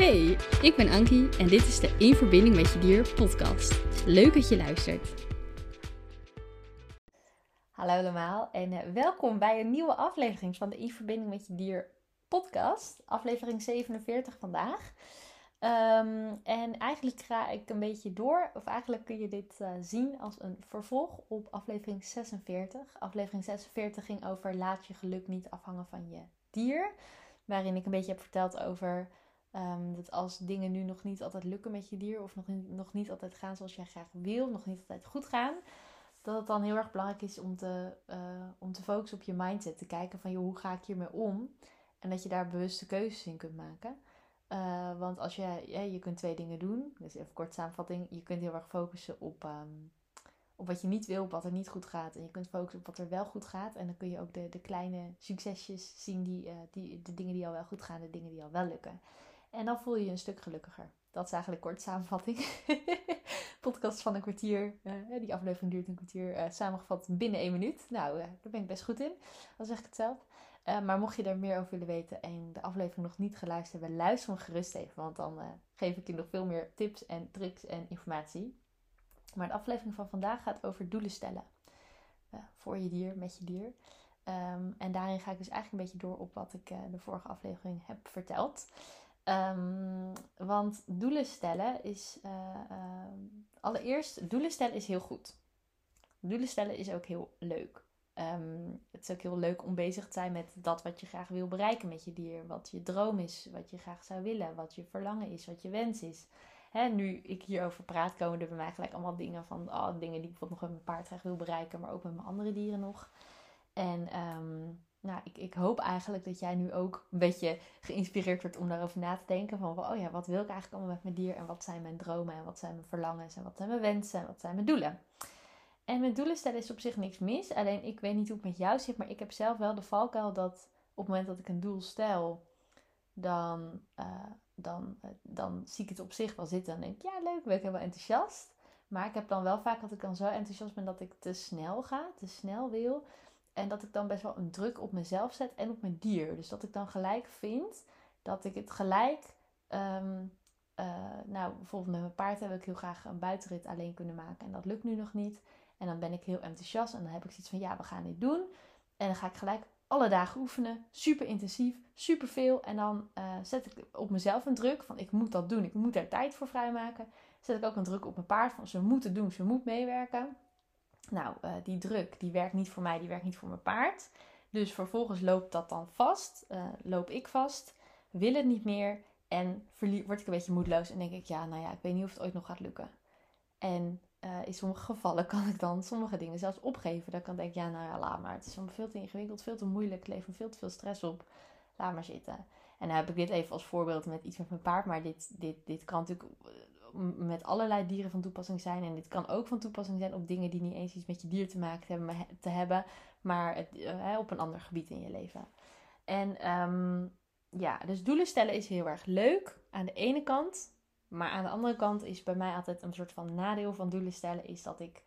Hey, ik ben Ankie en dit is de In Verbinding met Je Dier podcast. Leuk dat je luistert. Hallo allemaal en eh, welkom bij een nieuwe aflevering van de In Verbinding met Je Dier podcast. Aflevering 47 vandaag. Ehm, en eigenlijk ga ik een beetje door, of eigenlijk kun je dit uh, zien als een vervolg op aflevering 46. Aflevering 46 ging over laat je geluk niet afhangen van je dier. Waarin ik een beetje heb verteld over um, dat als dingen nu nog niet altijd lukken met je dier, of nog, nog niet altijd gaan zoals jij graag wil, nog niet altijd goed gaan, dat het dan heel erg belangrijk is om te, uh, om te focussen op je mindset. Te kijken van joh, hoe ga ik hiermee om? En dat je daar bewuste keuzes in kunt maken. Uh, want als je, je kunt twee dingen doen. Dus even kort samenvatting. Je kunt heel erg focussen op, um, op wat je niet wil, op wat er niet goed gaat. En je kunt focussen op wat er wel goed gaat. En dan kun je ook de, de kleine succesjes zien, die, uh, die, de dingen die al wel goed gaan, de dingen die al wel lukken. En dan voel je je een stuk gelukkiger. Dat is eigenlijk kort samenvatting. Podcast van een kwartier. Uh, die aflevering duurt een kwartier. Uh, samengevat binnen één minuut. Nou, uh, daar ben ik best goed in. Dan zeg ik het zelf. maar mocht je er meer over willen weten en de aflevering nog niet geluisterd hebben, luister hem gerust even. Want dan geef ik je nog veel meer tips en tricks en informatie. Maar de aflevering van vandaag gaat over doelen stellen. voor je dier, met je dier. Um, en daarin ga ik dus eigenlijk een beetje door op wat ik de vorige aflevering heb verteld. Um, want doelen stellen is. Uh, uh, allereerst, doelen stellen is heel goed. Doelen stellen is ook heel leuk. Um, het is ook heel leuk om bezig te zijn met dat wat je graag wil bereiken met je dier. Wat je droom is, wat je graag zou willen, wat je verlangen is, wat je wens is. Hè, nu ik hierover praat, komen er bij mij gelijk allemaal dingen van. Oh, dingen die ik bijvoorbeeld nog met mijn paard graag wil bereiken, maar ook met mijn andere dieren nog. En um, nou, ik, ik hoop eigenlijk dat jij nu ook een beetje geïnspireerd wordt om daarover na te denken. Van, oh ja, wat wil ik eigenlijk allemaal met mijn dier? En wat zijn mijn dromen? En wat zijn mijn verlangens? En wat zijn mijn wensen? En wat zijn mijn doelen? En met doelen stellen is op zich niks mis. Alleen ik weet niet hoe het met jou zit. Maar ik heb zelf wel de valkuil dat op het moment dat ik een doel stel, dan, uh, dan, uh, dan zie ik het op zich wel zitten. En denk ik, ja leuk, ben ik helemaal enthousiast. Maar ik heb dan wel vaak dat ik dan zo enthousiast ben dat ik te snel ga, te snel wil. En dat ik dan best wel een druk op mezelf zet en op mijn dier. Dus dat ik dan gelijk vind dat ik het gelijk. Um, uh, nou, bijvoorbeeld met mijn paard heb ik heel graag een buitenrit alleen kunnen maken. En dat lukt nu nog niet. En dan ben ik heel enthousiast. En dan heb ik zoiets van: ja, we gaan dit doen. En dan ga ik gelijk alle dagen oefenen. Super intensief, super veel. En dan uh, zet ik op mezelf een druk van: ik moet dat doen. Ik moet daar tijd voor vrijmaken. Zet ik ook een druk op mijn paard van: ze moeten doen, ze moet meewerken. Nou, uh, die druk, die werkt niet voor mij, die werkt niet voor mijn paard. Dus vervolgens loopt dat dan vast, uh, loop ik vast, wil het niet meer en word ik een beetje moedeloos en denk ik, ja, nou ja, ik weet niet of het ooit nog gaat lukken. En uh, in sommige gevallen kan ik dan sommige dingen zelfs opgeven. Dan kan ik ja, nou ja, laat maar. Het is veel te ingewikkeld, veel te moeilijk, ik leef me veel te veel stress op. Laat maar zitten. En dan heb ik dit even als voorbeeld met iets met mijn paard, maar dit, dit, dit kan natuurlijk met allerlei dieren van toepassing zijn. En dit kan ook van toepassing zijn op dingen die niet eens iets met je dier te maken hebben, te hebben maar het, uh, op een ander gebied in je leven. En um, ja, dus doelen stellen is heel erg leuk aan de ene kant. Maar aan de andere kant is bij mij altijd een soort van nadeel van doelen stellen, is dat ik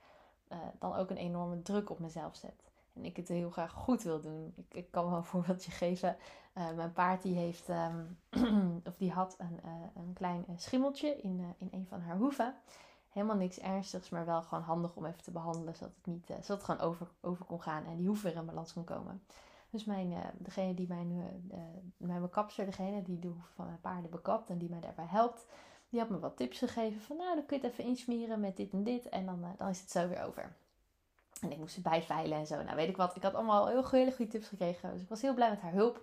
uh, dan ook een enorme druk op mezelf zet. En ik het heel graag goed wil doen. Ik, ik kan wel een voorbeeldje geven. Uh, mijn paard die heeft, um, of die had een, uh, een klein uh, schimmeltje in, in een van haar hoeven. Helemaal niks ernstigs, maar wel gewoon handig om even te behandelen. Zodat het, niet, zodat het gewoon over, over kon gaan en die hoef weer in balans kon komen. Dus mijn, degene die mij nu, mijn kapster, degene die de hoeven van mijn paarden bekapt en die mij daarbij helpt. Die had me wat tips gegeven van nou dan kun je het even insmeren met dit en dit. En dan, dan is het zo weer over. En ik moest ze bijveilen en zo. Nou, weet ik wat. Ik had allemaal heel hele goede tips gekregen. Dus ik was heel blij met haar hulp.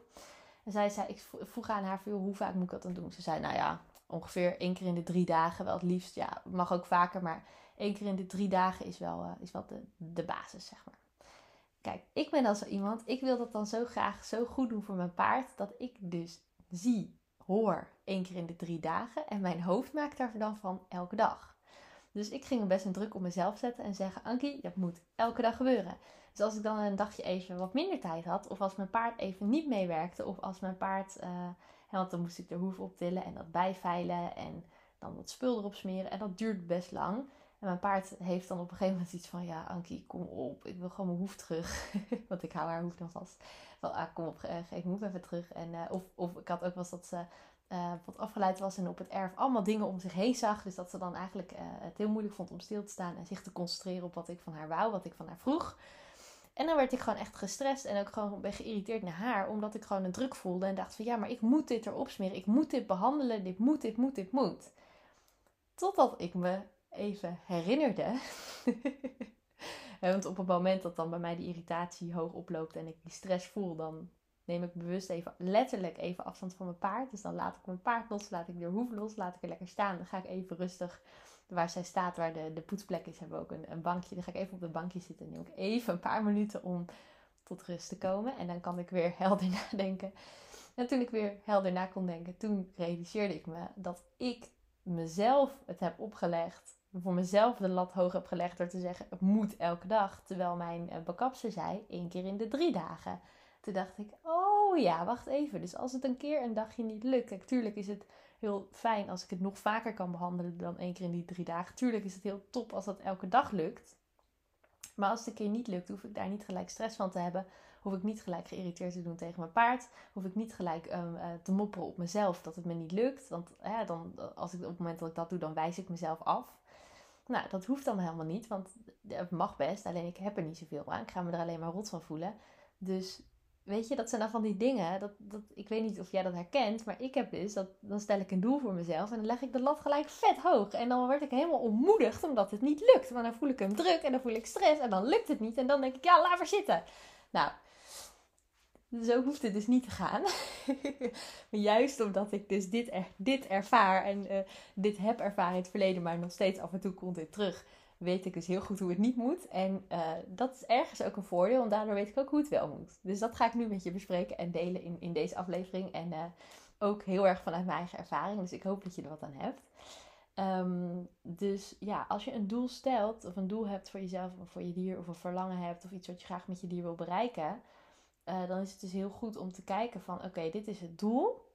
En zij zei, ik vroeg aan haar, hoe vaak moet ik dat dan doen? Ze zei, nou ja, ongeveer één keer in de drie dagen. Wel het liefst, ja, mag ook vaker. Maar één keer in de drie dagen is wel, uh, is wel de, de basis, zeg maar. Kijk, ik ben zo iemand. Ik wil dat dan zo graag zo goed doen voor mijn paard. Dat ik dus zie, hoor, één keer in de drie dagen. En mijn hoofd maakt daar dan van elke dag. Dus ik ging best een druk op mezelf zetten en zeggen: Ankie, dat moet elke dag gebeuren. Dus als ik dan een dagje even wat minder tijd had, of als mijn paard even niet meewerkte, of als mijn paard, uh, want dan moest ik de hoef optillen en dat bijveilen en dan wat spul erop smeren en dat duurt best lang. En mijn paard heeft dan op een gegeven moment iets van: Ja, Ankie, kom op. Ik wil gewoon mijn hoef terug. Want ik hou haar hoef dan vast. Wel, ah, kom op, geef mijn hoef even terug. En, uh, of, of ik had ook wel eens dat ze uh, wat afgeleid was en op het erf allemaal dingen om zich heen zag. Dus dat ze dan eigenlijk uh, het heel moeilijk vond om stil te staan en zich te concentreren op wat ik van haar wou, wat ik van haar vroeg. En dan werd ik gewoon echt gestrest en ook gewoon ben geïrriteerd naar haar, omdat ik gewoon een druk voelde en dacht van ja, maar ik moet dit erop smeren, ik moet dit behandelen, dit moet, dit moet, dit moet. Totdat ik me even herinnerde. Want op het moment dat dan bij mij die irritatie hoog oploopt en ik die stress voel, dan neem ik bewust even, letterlijk even afstand van mijn paard. Dus dan laat ik mijn paard los, laat ik de hoef los, laat ik er lekker staan. Dan ga ik even rustig, waar zij staat, waar de, de poetsplek is, hebben we ook een, een bankje. Dan ga ik even op het bankje zitten en neem ik even een paar minuten om tot rust te komen. En dan kan ik weer helder nadenken. En toen ik weer helder na kon denken, toen realiseerde ik me dat ik mezelf het heb opgelegd. Voor mezelf de lat hoog heb gelegd door te zeggen, het moet elke dag. Terwijl mijn bekapster zei, één keer in de drie dagen. Toen dacht ik, oh ja, wacht even. Dus als het een keer een dagje niet lukt. Kijk, tuurlijk is het heel fijn als ik het nog vaker kan behandelen dan één keer in die drie dagen. Tuurlijk is het heel top als dat elke dag lukt. Maar als het een keer niet lukt, hoef ik daar niet gelijk stress van te hebben. Hoef ik niet gelijk geïrriteerd te doen tegen mijn paard. Hoef ik niet gelijk um, uh, te mopperen op mezelf dat het me niet lukt. Want ja, dan, als ik, op het moment dat ik dat doe, dan wijs ik mezelf af. Nou, dat hoeft dan helemaal niet, want het mag best. Alleen ik heb er niet zoveel aan. Ik ga me er alleen maar rot van voelen. Dus weet je, dat zijn dan van die dingen. Dat, dat, ik weet niet of jij dat herkent, maar ik heb dus, dat, dan stel ik een doel voor mezelf en dan leg ik de lat gelijk vet hoog. En dan word ik helemaal ontmoedigd omdat het niet lukt. Want dan voel ik hem druk en dan voel ik stress en dan lukt het niet. En dan denk ik, ja, laat maar zitten. Nou, zo hoeft het dus niet te gaan. maar juist omdat ik dus dit, er, dit ervaar en uh, dit heb ervaren in het verleden, maar nog steeds af en toe komt dit terug weet ik dus heel goed hoe het niet moet. En uh, dat is ergens ook een voordeel, want daardoor weet ik ook hoe het wel moet. Dus dat ga ik nu met je bespreken en delen in, in deze aflevering. En uh, ook heel erg vanuit mijn eigen ervaring. Dus ik hoop dat je er wat aan hebt. Um, dus ja, als je een doel stelt, of een doel hebt voor jezelf of voor je dier, of een verlangen hebt, of iets wat je graag met je dier wil bereiken, uh, dan is het dus heel goed om te kijken van oké, dit is het doel.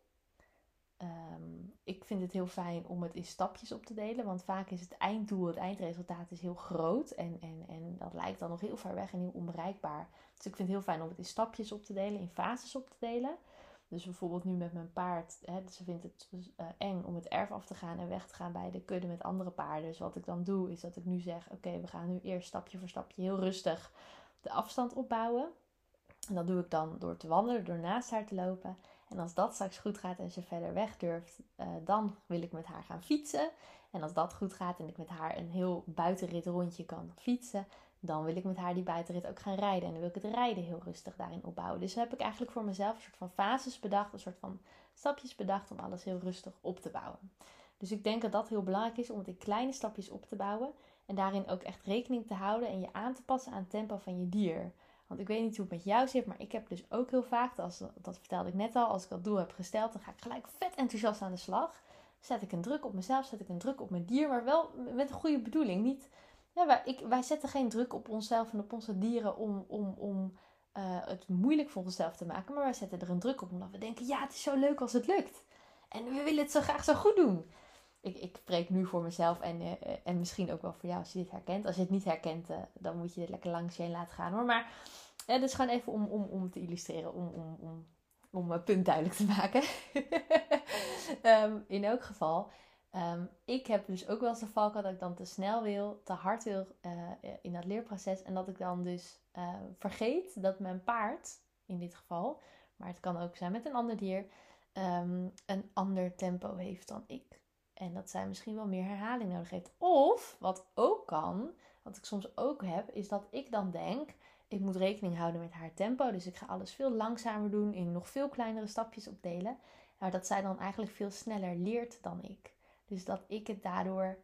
Um, ik vind het heel fijn om het in stapjes op te delen. Want vaak is het einddoel, het eindresultaat is heel groot. En, en, en dat lijkt dan nog heel ver weg en heel onbereikbaar. Dus ik vind het heel fijn om het in stapjes op te delen, in fases op te delen. Dus bijvoorbeeld nu met mijn paard. Hè, ze vindt het uh, eng om het erf af te gaan en weg te gaan bij de kudde met andere paarden. Dus wat ik dan doe, is dat ik nu zeg: Oké, we gaan nu eerst stapje voor stapje heel rustig de afstand opbouwen. En dat doe ik dan door te wandelen, door naast haar te lopen. En als dat straks goed gaat en ze verder weg durft, uh, dan wil ik met haar gaan fietsen. En als dat goed gaat en ik met haar een heel buitenrit rondje kan fietsen, dan wil ik met haar die buitenrit ook gaan rijden. En dan wil ik het rijden heel rustig daarin opbouwen. Dus dan heb ik eigenlijk voor mezelf een soort van fases bedacht, een soort van stapjes bedacht om alles heel rustig op te bouwen. Dus ik denk dat dat heel belangrijk is om het in kleine stapjes op te bouwen. En daarin ook echt rekening te houden en je aan te passen aan het tempo van je dier. Want ik weet niet hoe het met jou zit, maar ik heb dus ook heel vaak, als, dat vertelde ik net al, als ik dat doel heb gesteld, dan ga ik gelijk vet enthousiast aan de slag. Zet ik een druk op mezelf, zet ik een druk op mijn dier, maar wel met een goede bedoeling. Niet, wij, ik, wij zetten geen druk op onszelf en op onze dieren om, om, om uh, het moeilijk voor onszelf te maken, maar wij zetten er een druk op omdat we denken, ja, het is zo leuk als het lukt. En we willen het zo graag zo goed doen. Ik, ik spreek nu voor mezelf en, uh, en misschien ook wel voor jou als je dit herkent. Als je het niet herkent, uh, dan moet je het lekker langs je heen laten gaan hoor. Maar ja, dus gewoon even om, om, om te illustreren, om, om, om, om mijn punt duidelijk te maken. um, in elk geval, um, ik heb dus ook wel eens de dat ik dan te snel wil, te hard wil in dat leerproces. En dat ik dan dus vergeet dat mijn paard, in dit geval, maar het kan ook zijn met een ander dier, um, een ander tempo heeft dan ik. En dat zij misschien wel meer herhaling nodig heeft. Of, wat ook kan, wat ik soms ook heb, is dat ik dan denk ik moet rekening houden met haar tempo. Dus ik ga alles veel langzamer doen, in nog veel kleinere stapjes opdelen. Maar dat zij dan eigenlijk veel sneller leert dan ik. Dus dat ik het daardoor,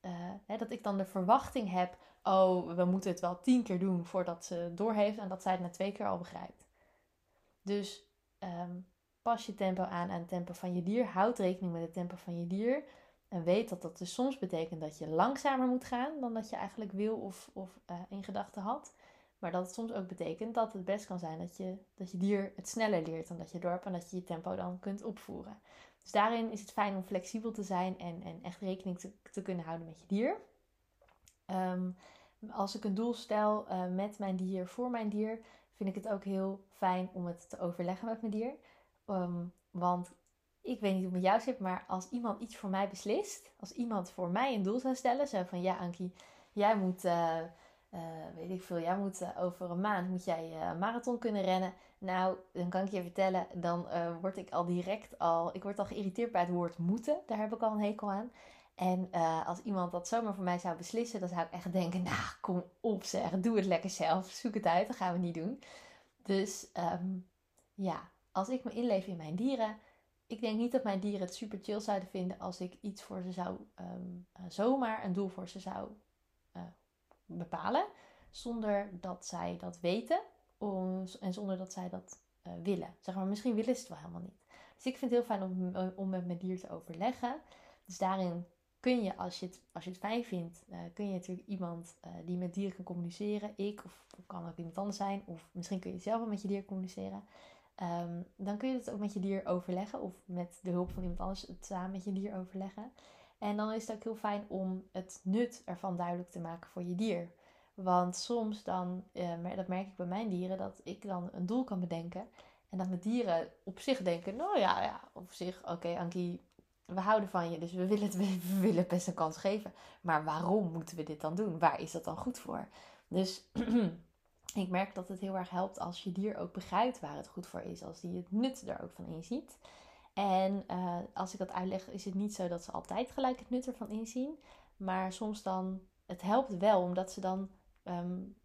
uh, hè, dat ik dan de verwachting heb, oh, we moeten het wel tien keer doen voordat ze doorheeft en dat zij het na twee keer al begrijpt. Dus um, pas je tempo aan aan het tempo van je dier. Houd rekening met het tempo van je dier. En weet dat dat dus soms betekent dat je langzamer moet gaan dan dat je eigenlijk wil of, of uh, in gedachten had. Maar dat het soms ook betekent dat het best kan zijn dat je, dat je dier het sneller leert dan dat je dorp en dat je je tempo dan kunt opvoeren. Dus daarin is het fijn om flexibel te zijn en, en echt rekening te, te kunnen houden met je dier. Ehm, als ik een doel stel uh, met mijn dier, voor mijn dier, vind ik het ook heel fijn om het te overleggen met mijn dier. Ehm, want ik weet niet hoe het met jou zit, maar als iemand iets voor mij beslist, als iemand voor mij een doel zou stellen, zo van ja, Ankie, jij moet, uh, uh, weet ik veel, jij moet over een maand moet jij een marathon kunnen rennen. Nou, dan kan ik je vertellen, dan word ik al direct al, ik word al geïrriteerd bij het woord moeten. Daar heb ik al een hekel aan. En als iemand dat zomaar voor mij zou beslissen, dan zou ik echt denken: Nou, kom op, zeg, doe het lekker zelf. Zoek het uit, dat gaan we niet doen. Dus um, ja, als ik me inleef in mijn dieren. Ik denk niet dat mijn dieren het super chill zouden vinden als ik iets voor ze zou, um, uh, zomaar een doel voor ze zou uh, bepalen. Zonder dat zij dat weten en zonder dat zij dat willen. Zeg maar, misschien willen ze het wel helemaal niet. Dus ik vind het heel fijn om, met mijn dier te overleggen. Dus daarin kun je, als je het, als je het fijn vindt, kun je natuurlijk iemand die met dieren kan communiceren. Ik, of kan ook iemand anders zijn. Of misschien kun je zelf wel met je dier communiceren. Um, dan kun je het ook met je dier overleggen. Of met de hulp van iemand anders het samen met je dier overleggen. En dan is het ook heel fijn om het nut ervan duidelijk te maken voor je dier. Want soms dan, uh, dat merk ik bij mijn dieren, dat ik dan een doel kan bedenken. En dat mijn dieren op zich denken, nou ja, ja op zich, oké okay, Ankie, we houden van je, dus we willen, het, we willen best een kans geven. Maar waarom moeten we dit dan doen? Waar is dat dan goed voor? Dus ik merk dat het heel erg helpt als je dier ook begrijpt waar het goed voor is. Als die het nut er ook van inziet. En uh, als ik dat uitleg, is het niet zo dat ze altijd gelijk het nut ervan inzien. Maar soms dan, het helpt wel, omdat ze dan um,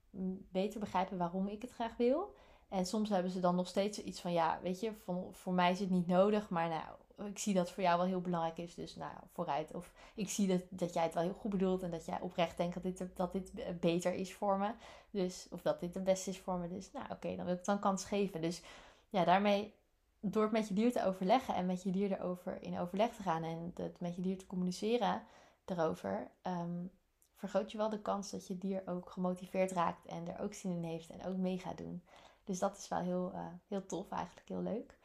beter begrijpen waarom ik het graag wil. En soms hebben ze dan nog steeds iets van, ja, weet je, van, voor mij is het niet nodig, maar nou, ik zie dat voor jou wel heel belangrijk is, dus nou, vooruit. Of ik zie dat, dat jij het wel heel goed bedoelt en dat jij oprecht denkt dat dit, dat dit beter is voor me. Dus, of dat dit het beste is voor me. Dus nou, oké, dan wil ik dan kans geven. Dus ja, daarmee, door het met je dier te overleggen en met je dier erover in overleg te gaan en het met je dier te communiceren erover, um, vergroot je wel de kans dat je dier ook gemotiveerd raakt en er ook zin in heeft en ook mee gaat doen. Dus dat is wel heel, uh, heel tof, eigenlijk heel leuk.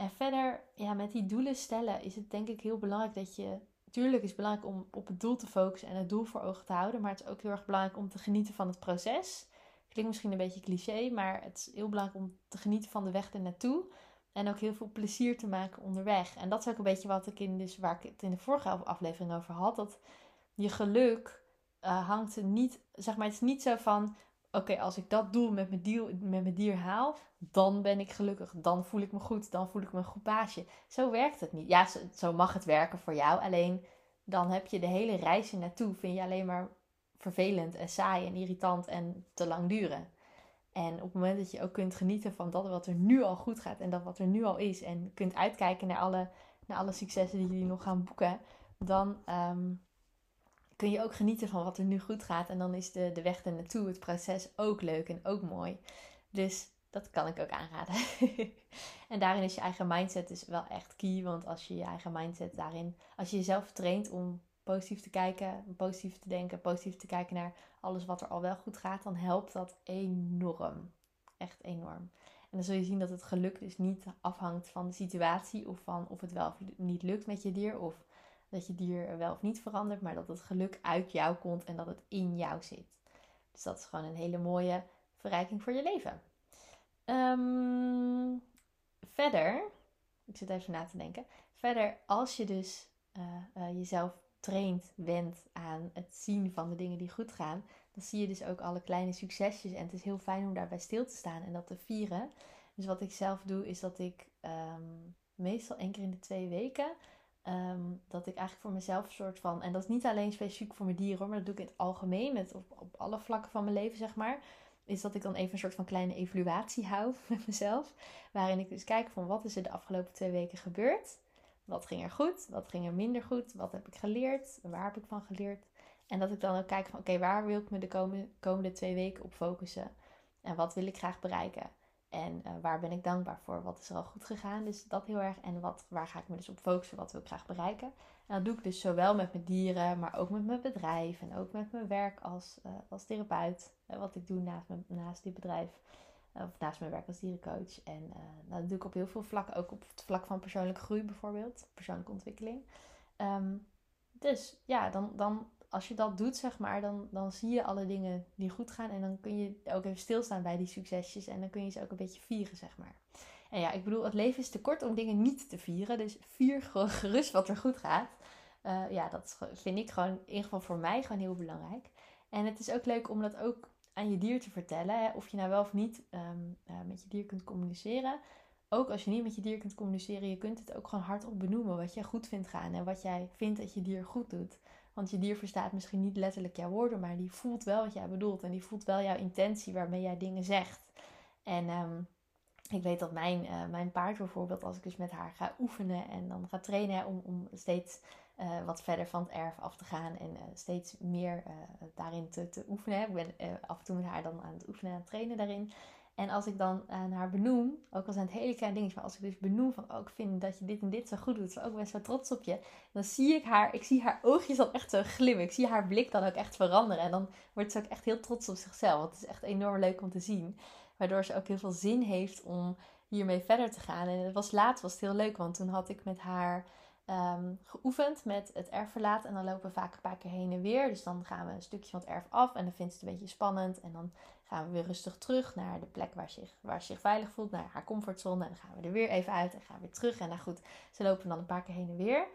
En verder, ja, met die doelen stellen is het denk ik heel belangrijk dat je. Tuurlijk is het belangrijk om op het doel te focussen en het doel voor ogen te houden. Maar het is ook heel erg belangrijk om te genieten van het proces. Klinkt misschien een beetje cliché, maar het is heel belangrijk om te genieten van de weg er naartoe. En ook heel veel plezier te maken onderweg. En dat is ook een beetje wat ik in, dus waar ik het in de vorige aflevering over had. Dat je geluk uh, hangt niet, zeg maar, het is niet zo van oké, als ik dat doel met mijn, dier, met mijn dier haal, dan ben ik gelukkig. Dan voel ik me goed. Dan voel ik me een goed baasje. Zo werkt het niet. Ja, zo, mag het werken voor jou. Alleen dan heb je de hele reis naartoe. Vind je alleen maar vervelend en saai en irritant en te lang duren. En op het moment dat je ook kunt genieten van dat wat er nu al goed gaat en dat wat er nu al is. En kunt uitkijken naar alle, naar alle successen die jullie nog gaan boeken. Dan um, kun je ook genieten van wat er nu goed gaat. En dan is de, de weg er naartoe, het proces ook leuk en ook mooi. Dus dat kan ik ook aanraden. en daarin is je eigen mindset dus wel echt key. Want als je je eigen mindset daarin, als je jezelf traint om positief te kijken, positief te denken, positief te kijken naar alles wat er al wel goed gaat, dan helpt dat enorm. Echt enorm. En dan zul je zien dat het geluk dus niet afhangt van de situatie of van of het wel of niet lukt met je dier of dat je dier wel of niet verandert, maar dat het geluk uit jou komt en dat het in jou zit. Dus dat is gewoon een hele mooie verrijking voor je leven. Um, verder, ik zit even na te denken. Verder, als je dus uh, uh, jezelf traint, wendt aan het zien van de dingen die goed gaan, dan zie je dus ook alle kleine succesjes. En het is heel fijn om daarbij stil te staan en dat te vieren. Dus wat ik zelf doe, is dat ik um, meestal één keer in de twee weken Um, dat ik eigenlijk voor mezelf een soort van. En dat is niet alleen specifiek voor mijn dieren hoor, maar dat doe ik in het algemeen. Met op, op alle vlakken van mijn leven, zeg maar. Is dat ik dan even een soort van kleine evaluatie hou met mezelf. Waarin ik dus kijk van wat is er de afgelopen twee weken gebeurd. Wat ging er goed? Wat ging er minder goed? Wat heb ik geleerd? Waar heb ik van geleerd? En dat ik dan ook kijk van oké, waar wil ik me de komende, komende twee weken op focussen? En wat wil ik graag bereiken? En uh, waar ben ik dankbaar voor? Wat is er al goed gegaan? Dus dat heel erg. En wat, waar ga ik me dus op focussen? Wat wil ik graag bereiken? En dat doe ik dus zowel met mijn dieren, maar ook met mijn bedrijf. En ook met mijn werk als, uh, als therapeut. Uh, wat ik doe naast, mijn, naast dit bedrijf. of naast mijn werk als dierencoach. En nou, dat doe ik op heel veel vlakken. Ook op het vlak van persoonlijke groei bijvoorbeeld. Persoonlijke ontwikkeling. Um, dus ja, dan, dan als je dat doet, zeg maar, dan, dan zie je alle dingen die goed gaan. En dan kun je ook even stilstaan bij die succesjes. En dan kun je ze ook een beetje vieren, zeg maar. En ja, ik bedoel, het leven is te kort om dingen niet te vieren. Dus vier gerust wat er goed gaat. Uh, ja, dat vind ik gewoon, in ieder geval voor mij, gewoon heel belangrijk. En het is ook leuk om dat ook aan je dier te vertellen. Hè? Of je nou wel of niet um, uh, met je dier kunt communiceren. Ook als je niet met je dier kunt communiceren, je kunt het ook gewoon hardop benoemen. Wat jij goed vindt gaan en wat jij vindt dat je dier goed doet. Want je dier verstaat misschien niet letterlijk jouw woorden, maar die voelt wel wat jij bedoelt. En die voelt wel jouw intentie waarmee jij dingen zegt. En um, ik weet dat mijn, uh, mijn paard bijvoorbeeld, als ik dus met haar ga oefenen en dan ga trainen om, om steeds uh, wat verder van het erf af te gaan en uh, steeds meer daarin te, te oefenen. Ik ben af en toe met haar dan aan het oefenen en trainen daarin. En als ik dan aan haar benoem, ook al zijn het hele kleine dingen, maar als ik dus benoem van, oh, ik vind dat je dit en dit zo goed doet, ik ook best wel trots op je, dan zie ik haar, ik zie haar oogjes dan echt zo glimmen. Ik zie haar blik dan ook echt veranderen. En dan wordt ze ook echt heel trots op zichzelf. Want het is echt enorm leuk om te zien. Waardoor ze ook heel veel zin heeft om hiermee verder te gaan. En het was laatst was het heel leuk, want toen had ik met haar um, geoefend met het erf verlaten. En dan lopen we vaak een paar keer heen en weer. Dus dan gaan we een stukje van het erf af en dan vindt ze het een beetje spannend. En dan gaan we weer rustig terug naar de plek waar ze zich, waar zich veilig voelt, naar haar comfortzone. En dan gaan we er weer even uit en gaan we weer terug. En nou goed, ze lopen dan een paar keer heen en weer.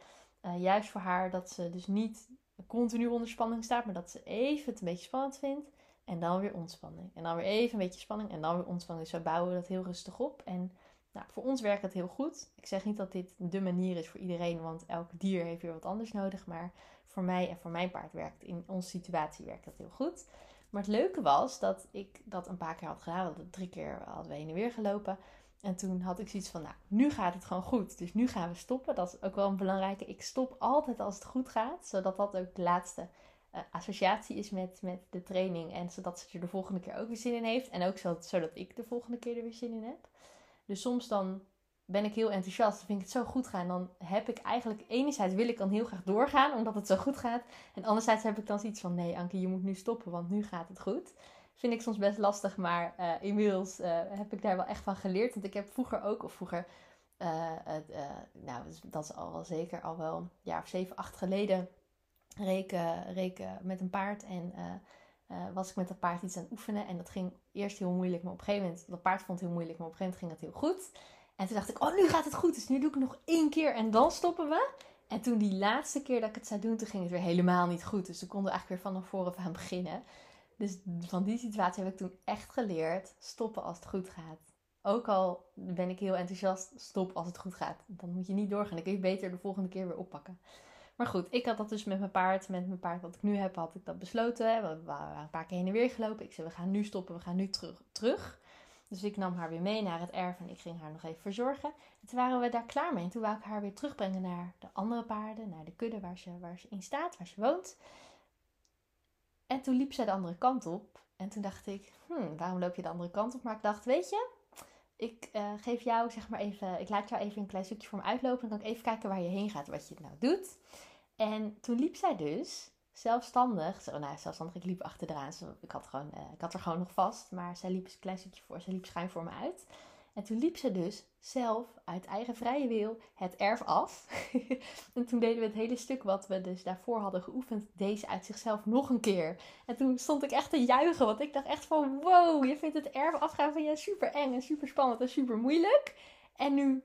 Uh, juist voor haar dat ze dus niet continu onder spanning staat, maar dat ze even het een beetje spannend vindt. En dan weer ontspanning. En dan weer even een beetje spanning en dan weer ontspanning. Dus we bouwen dat heel rustig op. En nou, voor ons werkt het heel goed. Ik zeg niet dat dit de manier is voor iedereen, want elk dier heeft weer wat anders nodig. Maar voor mij en voor mijn paard werkt in onze situatie werkt dat heel goed. Maar het leuke was dat ik dat een paar keer had gedaan. We drie keer hadden we heen en weer gelopen. En toen had ik zoiets van, nou, nu gaat het gewoon goed. Dus nu gaan we stoppen. Dat is ook wel een belangrijke. Ik stop altijd als het goed gaat. Zodat dat ook de laatste uh, associatie is met, met de training. En zodat ze er de volgende keer ook weer zin in heeft. En ook zodat ik de volgende keer er weer zin in heb. Dus soms dan ben ik heel enthousiast. Vind ik het zo goed gaan. Dan heb ik eigenlijk, enerzijds wil ik dan heel graag doorgaan, omdat het zo goed gaat. En anderzijds heb ik dan zoiets van, nee Anke, je moet nu stoppen, want nu gaat het goed. Vind ik soms best lastig, maar uh, inmiddels uh, heb ik daar wel echt van geleerd. Want ik heb vroeger ook, of vroeger, uh, nou dat is al wel zeker al wel een jaar of zeven, acht geleden, reken, reken met een paard. En was ik met dat paard iets aan het oefenen. En dat ging eerst heel moeilijk, maar op een gegeven moment, dat paard vond het heel moeilijk, maar op een gegeven moment ging dat heel goed. En toen dacht ik, oh, nu gaat het goed. Dus nu doe ik nog één keer en dan stoppen we. En toen die laatste keer dat ik het zou doen, toen ging het weer helemaal niet goed. Dus toen konden we eigenlijk weer vanaf voren aan beginnen. Dus van die situatie heb ik toen echt geleerd, stoppen als het goed gaat. Ook al ben ik heel enthousiast, stop als het goed gaat. Dan moet je niet doorgaan. Dan kun je beter de volgende keer weer oppakken. Maar goed, ik had dat dus met mijn paard. Met mijn paard wat ik nu heb, had ik dat besloten. We waren een paar keer heen en weer gelopen. Ik zei, we gaan nu stoppen, we gaan nu terug. terug. Dus ik nam haar weer mee naar het erf en ik ging haar nog even verzorgen. En toen waren we daar klaar mee. En toen wou ik haar weer terugbrengen naar de andere paarden, naar de kudde waar ze, waar ze in staat, waar ze woont. En toen liep zij de andere kant op. En toen dacht ik, hmm, waarom loop je de andere kant op? Maar ik dacht, weet je, ik uh, geef jou zeg maar even, ik laat jou even een klein stukje voor me uitlopen. Dan kan ik even kijken waar je heen gaat, wat je nou doet. En toen liep zij dus zelfstandig. Zo, nou, zelfstandig, ik liep achteraan. Ik had, gewoon, uh, ik had er gewoon nog vast. Maar zij liep een klein stukje voor. Zij liep schuin voor me uit. En toen liep ze dus zelf uit eigen vrije wil het erf af. en toen deden we het hele stuk wat we dus daarvoor hadden geoefend, deze uit zichzelf nog een keer. En toen stond ik echt te juichen, want ik dacht echt van wow, je vindt het erf afgaan van je super eng en super spannend en super moeilijk. En nu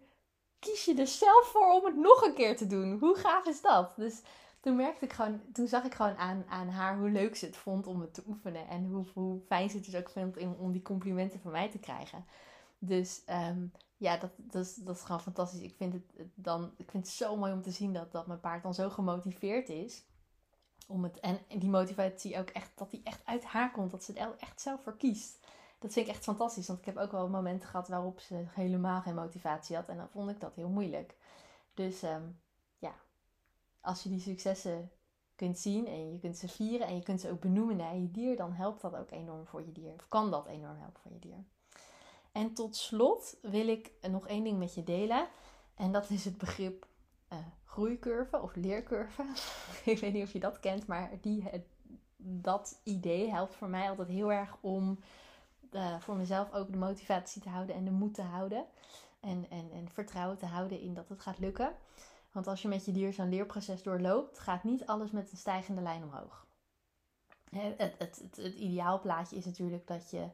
kies je er zelf voor om het nog een keer te doen. Hoe gaaf is dat? Dus toen merkte ik gewoon, toen zag ik gewoon aan, aan haar hoe leuk ze het vond om het te oefenen. En hoe, hoe fijn ze het dus ook vindt om, om die complimenten van mij te krijgen. Dus ehm, ja, dat, dat, is, dat is gewoon fantastisch. Ik vind het, dan, ik vind het zo mooi om te zien dat, dat mijn paard dan zo gemotiveerd is. Om het, en die motivatie ook echt, dat die echt uit haar komt. Dat ze het echt zelf voor kiest. Dat vind ik echt fantastisch. Want ik heb ook wel momenten gehad waarop ze helemaal geen motivatie had. En dan vond ik dat heel moeilijk. Dus um, ja, als je die successen kunt zien en je kunt ze vieren en je kunt ze ook benoemen naar je dier, dan helpt dat ook enorm voor je dier. Of kan dat enorm helpen voor je dier. En tot slot wil ik nog één ding met je delen. En dat is het begrip uh, groeicurve of leercurve. ik weet niet of je dat kent, maar die, dat idee helpt voor mij altijd heel erg om uh, voor mezelf ook de motivatie te houden en de moed te houden. En, en, en vertrouwen te houden in dat het gaat lukken. Want als je met je dier zo'n leerproces doorloopt, gaat niet alles met een stijgende lijn omhoog. Het, het, het, het ideaalplaatje is natuurlijk dat je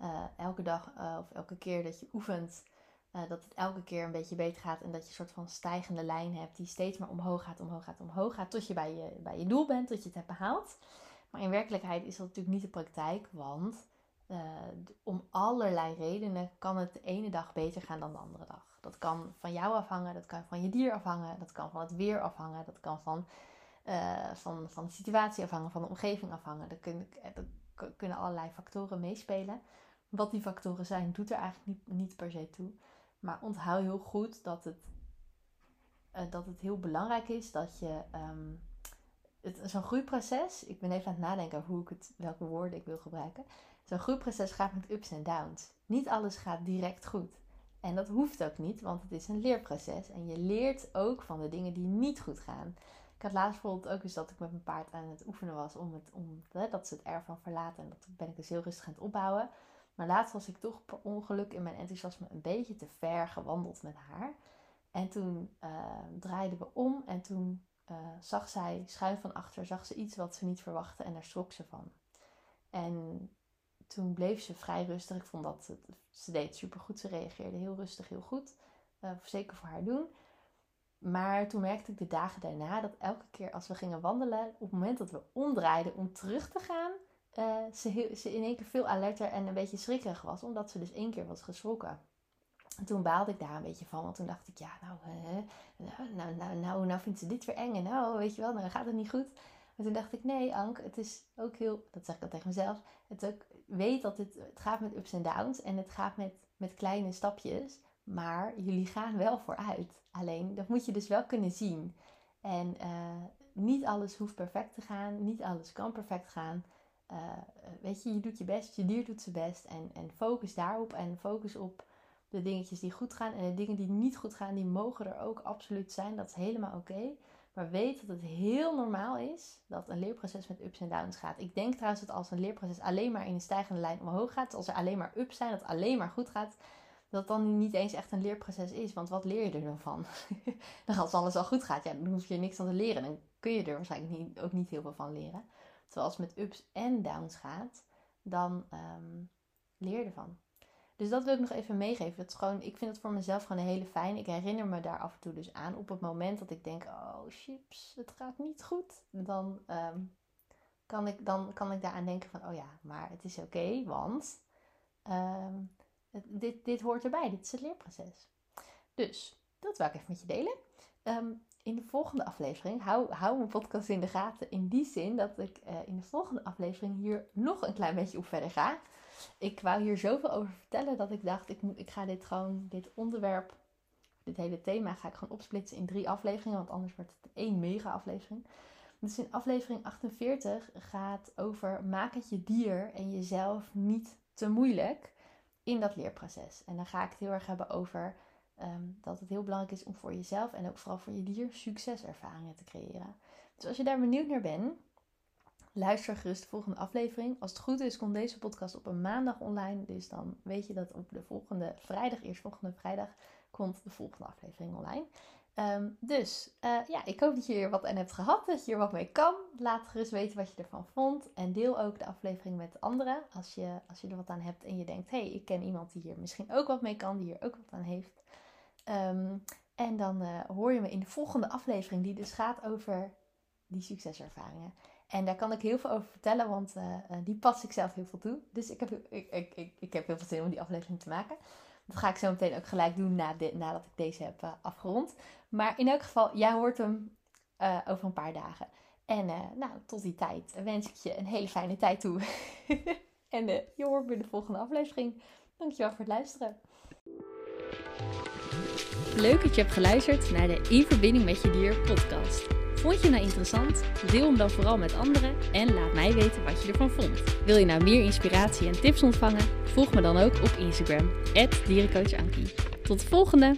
uh, elke dag uh, of elke keer dat je oefent, dat het elke keer een beetje beter gaat en dat je een soort van stijgende lijn hebt die steeds maar omhoog gaat, omhoog gaat, omhoog gaat, tot je bij je, bij je doel bent, tot je het hebt behaald. Maar in werkelijkheid is dat natuurlijk niet de praktijk, want om allerlei redenen kan het de ene dag beter gaan dan de andere dag. Dat kan van jou afhangen, dat kan van je dier afhangen, dat kan van het weer afhangen, dat kan van, van, van de situatie afhangen, van de omgeving afhangen. Dat, dat kunnen allerlei factoren meespelen. Wat die factoren zijn, doet er eigenlijk niet, niet per se toe. Maar onthoud heel goed dat het, dat het heel belangrijk is dat je um, zo'n groeiproces. Ik ben even aan het nadenken over hoe ik het, welke woorden ik wil gebruiken. Zo'n groeiproces gaat met ups en downs. Niet alles gaat direct goed. En dat hoeft ook niet, want het is een leerproces. En je leert ook van de dingen die niet goed gaan. Ik had laatst bijvoorbeeld ook eens dat ik met mijn paard aan het oefenen was om, het, om hè, dat ze het ervan verlaten. En dat ben ik dus heel rustig aan het opbouwen. Maar laatst was ik toch per ongeluk in mijn enthousiasme een beetje te ver gewandeld met haar. En toen uh, draaiden we om en toen uh, zag zij schuin van achter, zag ze iets wat ze niet verwachtte en daar schrok ze van. En toen bleef ze vrij rustig. Ik vond dat ze deed super goed. Ze reageerde heel rustig, heel goed. Uh, zeker voor haar doen. Maar toen merkte ik de dagen daarna dat elke keer als we gingen wandelen, op het moment dat we omdraaiden om terug te gaan, uh, ze, ze in één keer veel alerter en een beetje schrikkerig was, omdat ze dus één keer was geschrokken. En toen baalde ik daar een beetje van, want toen dacht ik, ja, nou, nou, nou, nou, nou, nou vindt ze dit weer eng en nou, weet je wel, dan gaat het niet goed. Maar toen dacht ik, nee, Ank, het is ook heel, dat zeg ik al tegen mezelf, het ook, weet dat het, het gaat met ups en downs en het gaat met, met kleine stapjes, maar jullie gaan wel vooruit. Alleen, dat moet je dus wel kunnen zien. En uh, niet alles hoeft perfect te gaan, niet alles kan perfect gaan. Uh, weet je, je doet je best, je dier doet zijn best. En, en focus daarop en focus op de dingetjes die goed gaan. En de dingen die niet goed gaan, die mogen er ook absoluut zijn. Dat is helemaal oké. Maar weet dat het heel normaal is dat een leerproces met ups en downs gaat. Ik denk trouwens dat als een leerproces alleen maar in een stijgende lijn omhoog gaat, als er alleen maar ups zijn, dat het alleen maar goed gaat, dat dan niet eens echt een leerproces is. Want wat leer je er dan van? dan als alles al goed gaat, ja, dan hoef je niks aan te leren. Dan kun je er waarschijnlijk niet, ook niet heel veel van leren. Terwijl als het met ups en downs gaat, dan um, leer je ervan. Dus dat wil ik nog even meegeven. Het is gewoon, ik vind het voor mezelf gewoon een hele fijn. Ik herinner me daar af en toe dus aan. Op het moment dat ik denk, oh chips, het gaat niet goed. Dan, um, kan, ik, dan kan ik daaraan denken van, oh ja, maar het is oké, want um, dit, dit hoort erbij. Dit is het leerproces. Dus, dat wil ik even met je delen. Um, in de volgende aflevering, hou, hou mijn podcast in de gaten. In die zin dat ik uh, in de volgende aflevering hier nog een klein beetje op verder ga. Ik wou hier zoveel over vertellen dat ik dacht, ik, moet, ik ga dit gewoon, dit onderwerp, dit hele thema ga ik gewoon opsplitsen in drie afleveringen. Want anders wordt het één mega aflevering. Dus in aflevering 48 gaat over maak het je dier en jezelf niet te moeilijk in dat leerproces. En dan ga ik het heel erg hebben over Ehm, dat het heel belangrijk is om voor jezelf en ook vooral voor je dier succeservaringen te creëren. Dus als je daar benieuwd naar bent, luister gerust de volgende aflevering. Als het goed is, komt deze podcast op een maandag online. Dus dan weet je dat op de volgende vrijdag, eerst volgende vrijdag, komt de volgende aflevering online. Um, dus uh, ja, ik hoop dat je er wat aan hebt gehad, dat je er wat mee kan. Laat gerust weten wat je ervan vond. En deel ook de aflevering met anderen. Als je, als je er wat aan hebt en je denkt, hé, hey, ik ken iemand die hier misschien ook wat mee kan, die hier ook wat aan heeft. Um, en dan uh, hoor je me in de volgende aflevering, die dus gaat over die succeservaringen. En daar kan ik heel veel over vertellen, want uh, die pas ik zelf heel veel toe. Dus ik heb, ik, ik, ik, ik heb heel veel zin om die aflevering te maken. Dat ga ik zo meteen ook gelijk doen nadat ik deze heb uh, afgerond. Maar in elk geval, jij hoort hem over een paar dagen. En nou, tot die tijd wens ik je een hele fijne tijd toe. en je hoort me in de volgende aflevering. Dankjewel voor het luisteren. Leuk dat je hebt geluisterd naar de In Verbinding met Je Dier podcast. Vond je nou interessant? Deel hem dan vooral met anderen en laat mij weten wat je ervan vond. Wil je nou meer inspiratie en tips ontvangen? Volg me dan ook op Instagram, dierencoachankie. Tot de volgende!